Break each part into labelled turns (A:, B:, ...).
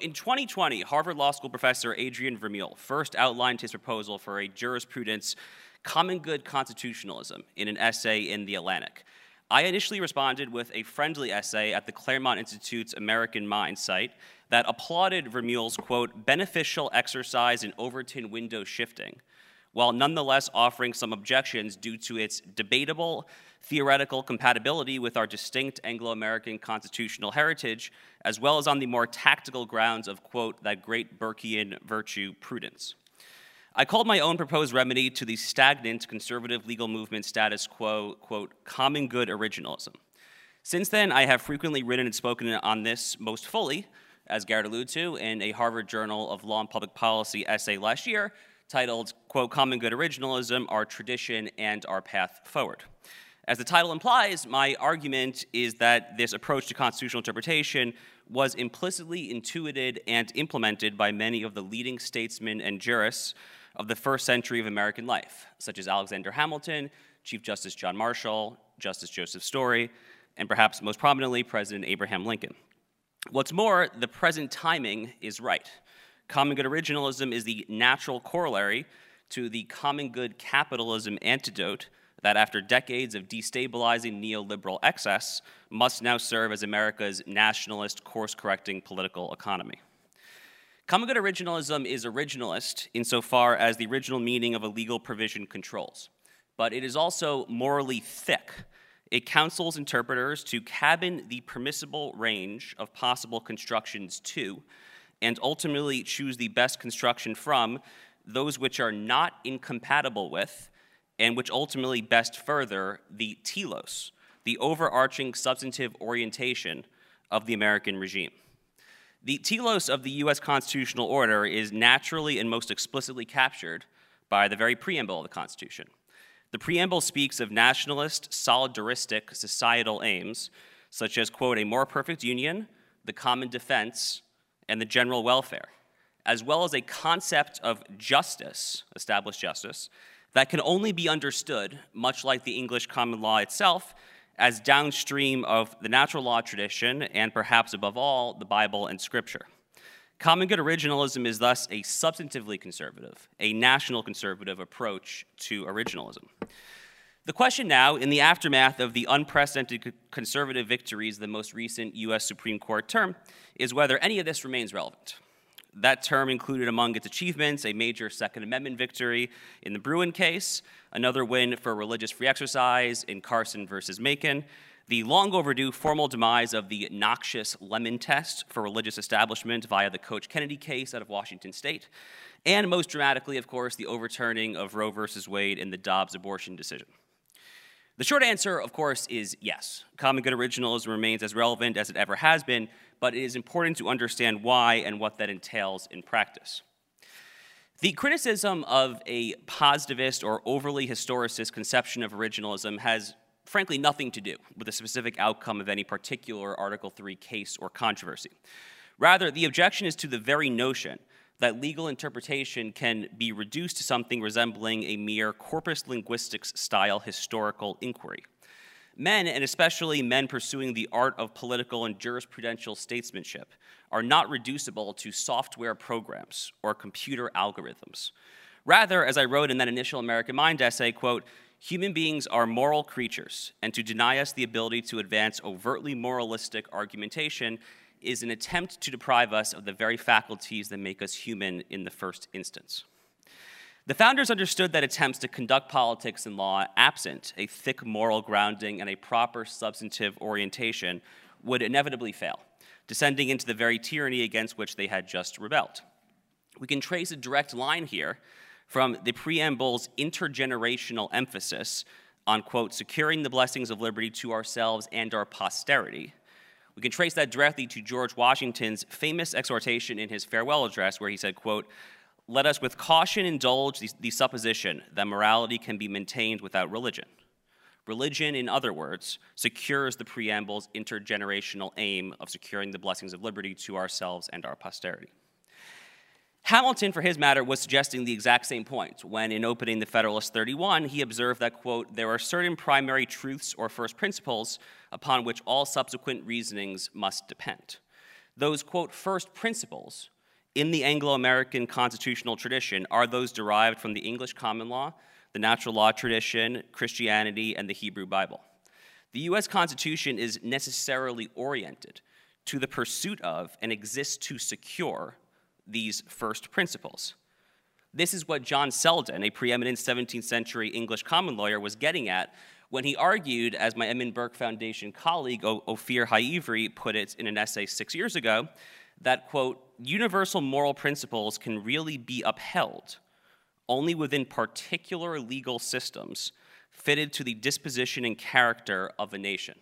A: In 2020, Harvard Law School professor Adrian Vermeule first outlined his proposal for a jurisprudence common good constitutionalism in an essay in The Atlantic. I initially responded with a friendly essay at the Claremont Institute's American Mind site that applauded Vermeule's, quote, beneficial exercise in Overton window shifting, while nonetheless offering some objections due to its debatable theoretical compatibility with our distinct Anglo American constitutional heritage, as well as on the more tactical grounds of, quote, that great Burkean virtue, prudence. I called my own proposed remedy to the stagnant conservative legal movement status quo, quote, common good originalism. Since then, I have frequently written and spoken on this most fully, as Garrett alluded to, in a Harvard Journal of Law and Public Policy essay last year titled, quote, Common Good Originalism, Our Tradition and Our Path Forward. As the title implies, my argument is that this approach to constitutional interpretation was implicitly intuited and implemented by many of the leading statesmen and jurists of the first century of American life, such as Alexander Hamilton, Chief Justice John Marshall, Justice Joseph Story, and perhaps most prominently, President Abraham Lincoln. What's more, the present timing is right. Common good originalism is the natural corollary to the common good capitalism antidote that after decades of destabilizing neoliberal excess must now serve as America's nationalist, course correcting political economy. Common good originalism is originalist insofar as the original meaning of a legal provision controls, but it is also morally thick. It counsels interpreters to cabin the permissible range of possible constructions to, and ultimately choose the best construction from, those which are not incompatible with and which ultimately best further the telos, the overarching substantive orientation of the American regime. The telos of the US constitutional order is naturally and most explicitly captured by the very preamble of the Constitution. The preamble speaks of nationalist, solidaristic societal aims, such as, quote, a more perfect union, the common defense, and the general welfare, as well as a concept of justice, established justice, that can only be understood, much like the English common law itself, as downstream of the natural law tradition and perhaps above all, the Bible and Scripture. Common good originalism is thus a substantively conservative, a national conservative approach to originalism. The question now, in the aftermath of the unprecedented conservative victories of the most recent US Supreme Court term, is whether any of this remains relevant. That term included among its achievements a major Second Amendment victory in the Bruen case, another win for religious free exercise in Carson versus Makin, the long overdue formal demise of the noxious lemon test for religious establishment via the Coach Kennedy case out of Washington state, and most dramatically, of course, the overturning of Roe versus Wade in the Dobbs abortion decision. The short answer, of course, is yes. Common good originalism remains as relevant as it ever has been, but it is important to understand why and what that entails in practice. The criticism of a positivist or overly historicist conception of originalism has frankly nothing to do with the specific outcome of any particular Article 3 case or controversy. Rather, the objection is to the very notion that legal interpretation can be reduced to something resembling a mere corpus linguistics style historical inquiry. Men, and especially men pursuing the art of political and jurisprudential statesmanship, are not reducible to software programs or computer algorithms. Rather, as I wrote in that initial American Mind essay, quote, human beings are moral creatures, and to deny us the ability to advance overtly moralistic argumentation is an attempt to deprive us of the very faculties that make us human in the first instance. The founders understood that attempts to conduct politics and law absent a thick moral grounding and a proper substantive orientation would inevitably fail, descending into the very tyranny against which they had just rebelled. We can trace a direct line here from the preamble's intergenerational emphasis on, quote, securing the blessings of liberty to ourselves and our posterity. We can trace that directly to George Washington's famous exhortation in his farewell address, where he said, quote, let us with caution indulge the, the supposition that morality can be maintained without religion. Religion, in other words, secures the preamble's intergenerational aim of securing the blessings of liberty to ourselves and our posterity. Hamilton, for his matter, was suggesting the exact same point when, in opening the Federalist 31, he observed that, quote, there are certain primary truths or first principles upon which all subsequent reasonings must depend. Those, quote, first principles in the Anglo American constitutional tradition are those derived from the English common law, the natural law tradition, Christianity, and the Hebrew Bible. The US Constitution is necessarily oriented to the pursuit of and exists to secure these first principles. This is what John Selden, a preeminent 17th century English common lawyer, was getting at when he argued, as my Edmund Burke Foundation colleague Ofir Haivry put it in an essay six years ago, that, quote, universal moral principles can really be upheld only within particular legal systems fitted to the disposition and character of a nation.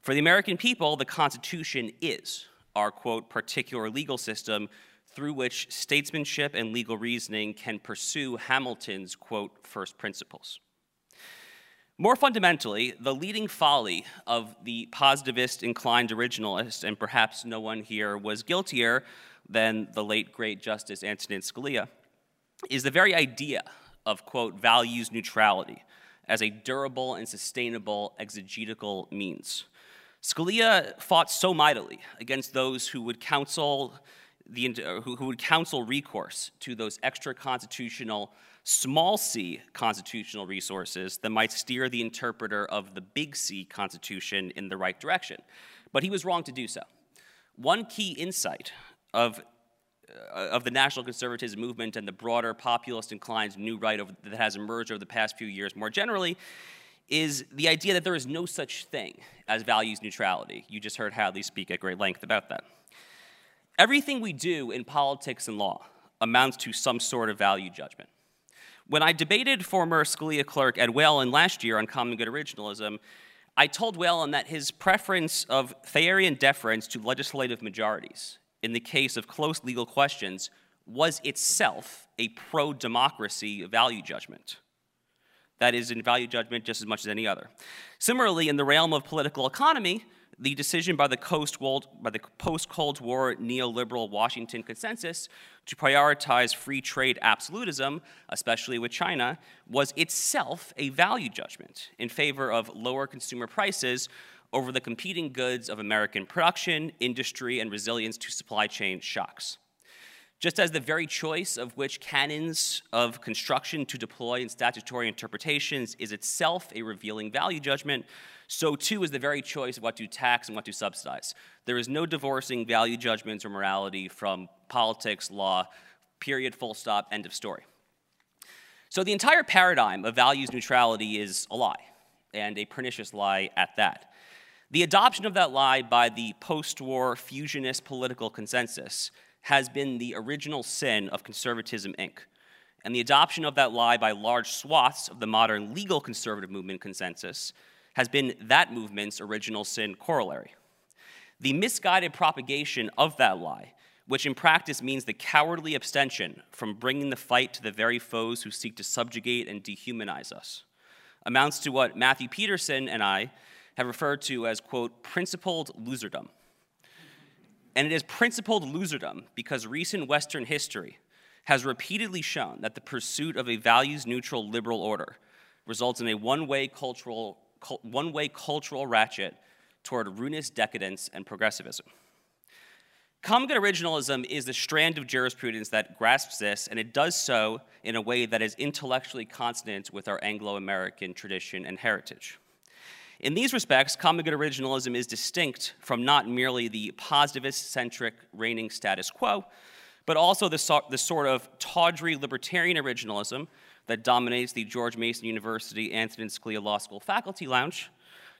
A: For the American people, the Constitution is our, quote, particular legal system through which statesmanship and legal reasoning can pursue Hamilton's, quote, first principles. More fundamentally, the leading folly of the positivist inclined originalist, and perhaps no one here was guiltier than the late great Justice Antonin Scalia, is the very idea of, quote, values neutrality as a durable and sustainable exegetical means. Scalia fought so mightily against those who would counsel the, who, who would counsel recourse to those extra constitutional, small c constitutional resources that might steer the interpreter of the big C Constitution in the right direction. But he was wrong to do so. One key insight of, uh, of the national conservatism movement and the broader populist inclined new right that has emerged over the past few years more generally is the idea that there is no such thing as values neutrality. You just heard Hadley speak at great length about that. Everything we do in politics and law amounts to some sort of value judgment. When I debated former Scalia clerk Ed Whelan last year on common good originalism, I told Whelan that his preference of Thayerian deference to legislative majorities in the case of close legal questions was itself a pro democracy value judgment. That is, in value judgment just as much as any other. Similarly, in the realm of political economy, the decision by the, by the post-Cold War neoliberal Washington consensus to prioritize free trade absolutism, especially with China, was itself a value judgment in favor of lower consumer prices over the competing goods of American production, industry, and resilience to supply chain shocks. Just as the very choice of which canons of construction to deploy in statutory interpretations is itself a revealing value judgment, so too is the very choice of what to tax and what to subsidize. There is no divorcing value judgments or morality from politics, law, period, full stop, end of story. So the entire paradigm of values neutrality is a lie, and a pernicious lie at that. The adoption of that lie by the post war fusionist political consensus has been the original sin of conservatism, Inc. And the adoption of that lie by large swaths of the modern legal conservative movement consensus has been that movement's original sin corollary. The misguided propagation of that lie, which in practice means the cowardly abstention from bringing the fight to the very foes who seek to subjugate and dehumanize us, amounts to what Matthew Peterson and I have referred to as, quote, principled loserdom. And it is principled loserdom because recent Western history has repeatedly shown that the pursuit of a values neutral liberal order results in a one way cultural one way cultural ratchet toward ruinous decadence and progressivism. Common good originalism is the strand of jurisprudence that grasps this, and it does so in a way that is intellectually consonant with our Anglo American tradition and heritage. In these respects, common good originalism is distinct from not merely the positivist centric reigning status quo, but also the, so- the sort of tawdry libertarian originalism that dominates the George Mason University Antonin Scalia Law School faculty lounge,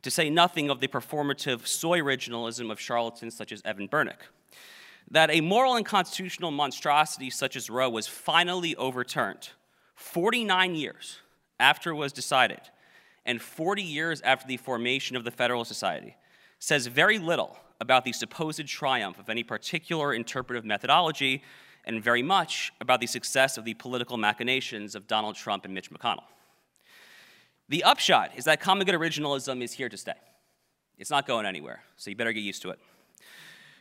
A: to say nothing of the performative soy originalism of charlatans such as Evan Bernick. That a moral and constitutional monstrosity such as Roe was finally overturned 49 years after it was decided, and 40 years after the formation of the Federalist Society, says very little about the supposed triumph of any particular interpretive methodology and very much about the success of the political machinations of Donald Trump and Mitch McConnell. The upshot is that common good originalism is here to stay. It's not going anywhere, so you better get used to it.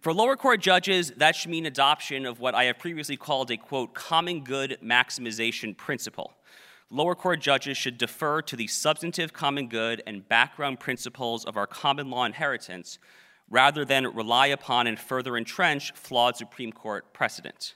A: For lower court judges, that should mean adoption of what I have previously called a quote, common good maximization principle. Lower court judges should defer to the substantive common good and background principles of our common law inheritance rather than rely upon and further entrench flawed Supreme Court precedent.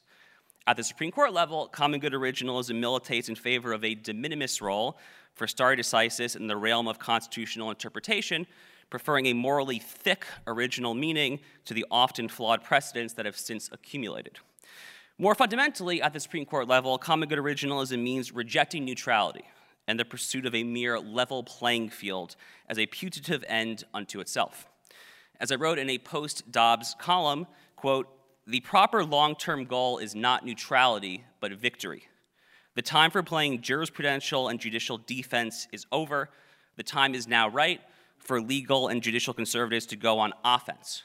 A: At the Supreme Court level, common good originalism militates in favor of a de minimis role for stare decisis in the realm of constitutional interpretation, preferring a morally thick original meaning to the often flawed precedents that have since accumulated. More fundamentally, at the Supreme Court level, common good originalism means rejecting neutrality and the pursuit of a mere level playing field as a putative end unto itself. As I wrote in a post Dobbs column, quote, the proper long term goal is not neutrality, but victory. The time for playing jurisprudential and judicial defense is over. The time is now right for legal and judicial conservatives to go on offense.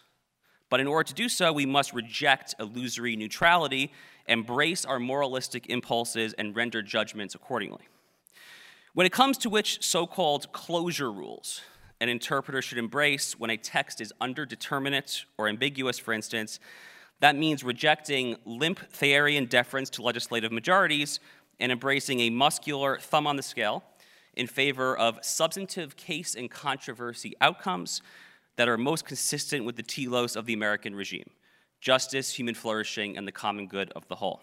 A: But in order to do so, we must reject illusory neutrality, embrace our moralistic impulses, and render judgments accordingly. When it comes to which so called closure rules an interpreter should embrace when a text is underdeterminate or ambiguous, for instance, that means rejecting limp Thayerian deference to legislative majorities and embracing a muscular thumb on the scale in favor of substantive case and controversy outcomes that are most consistent with the telos of the American regime justice, human flourishing, and the common good of the whole.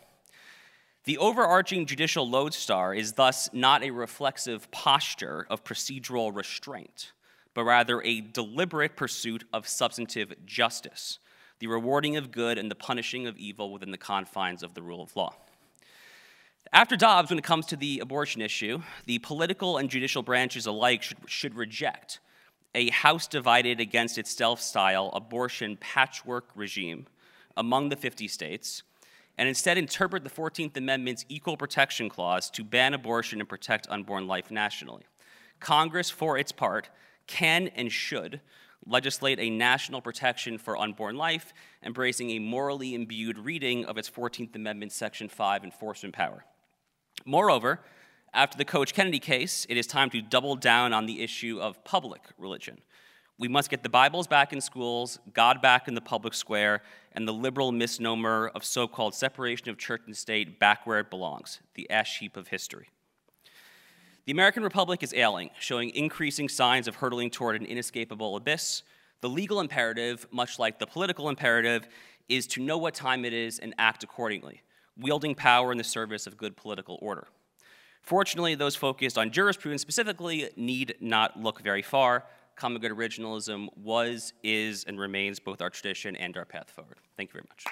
A: The overarching judicial lodestar is thus not a reflexive posture of procedural restraint, but rather a deliberate pursuit of substantive justice, the rewarding of good and the punishing of evil within the confines of the rule of law. After Dobbs, when it comes to the abortion issue, the political and judicial branches alike should, should reject a House divided against itself style abortion patchwork regime among the 50 states, and instead interpret the 14th Amendment's Equal Protection Clause to ban abortion and protect unborn life nationally. Congress, for its part, can and should legislate a national protection for unborn life, embracing a morally imbued reading of its 14th Amendment Section 5 enforcement power. Moreover, after the Coach Kennedy case, it is time to double down on the issue of public religion. We must get the Bibles back in schools, God back in the public square, and the liberal misnomer of so called separation of church and state back where it belongs, the ash heap of history. The American Republic is ailing, showing increasing signs of hurtling toward an inescapable abyss. The legal imperative, much like the political imperative, is to know what time it is and act accordingly wielding power in the service of good political order. Fortunately, those focused on jurisprudence specifically need not look very far. Common good originalism was, is, and remains both our tradition and our path forward. Thank you very much.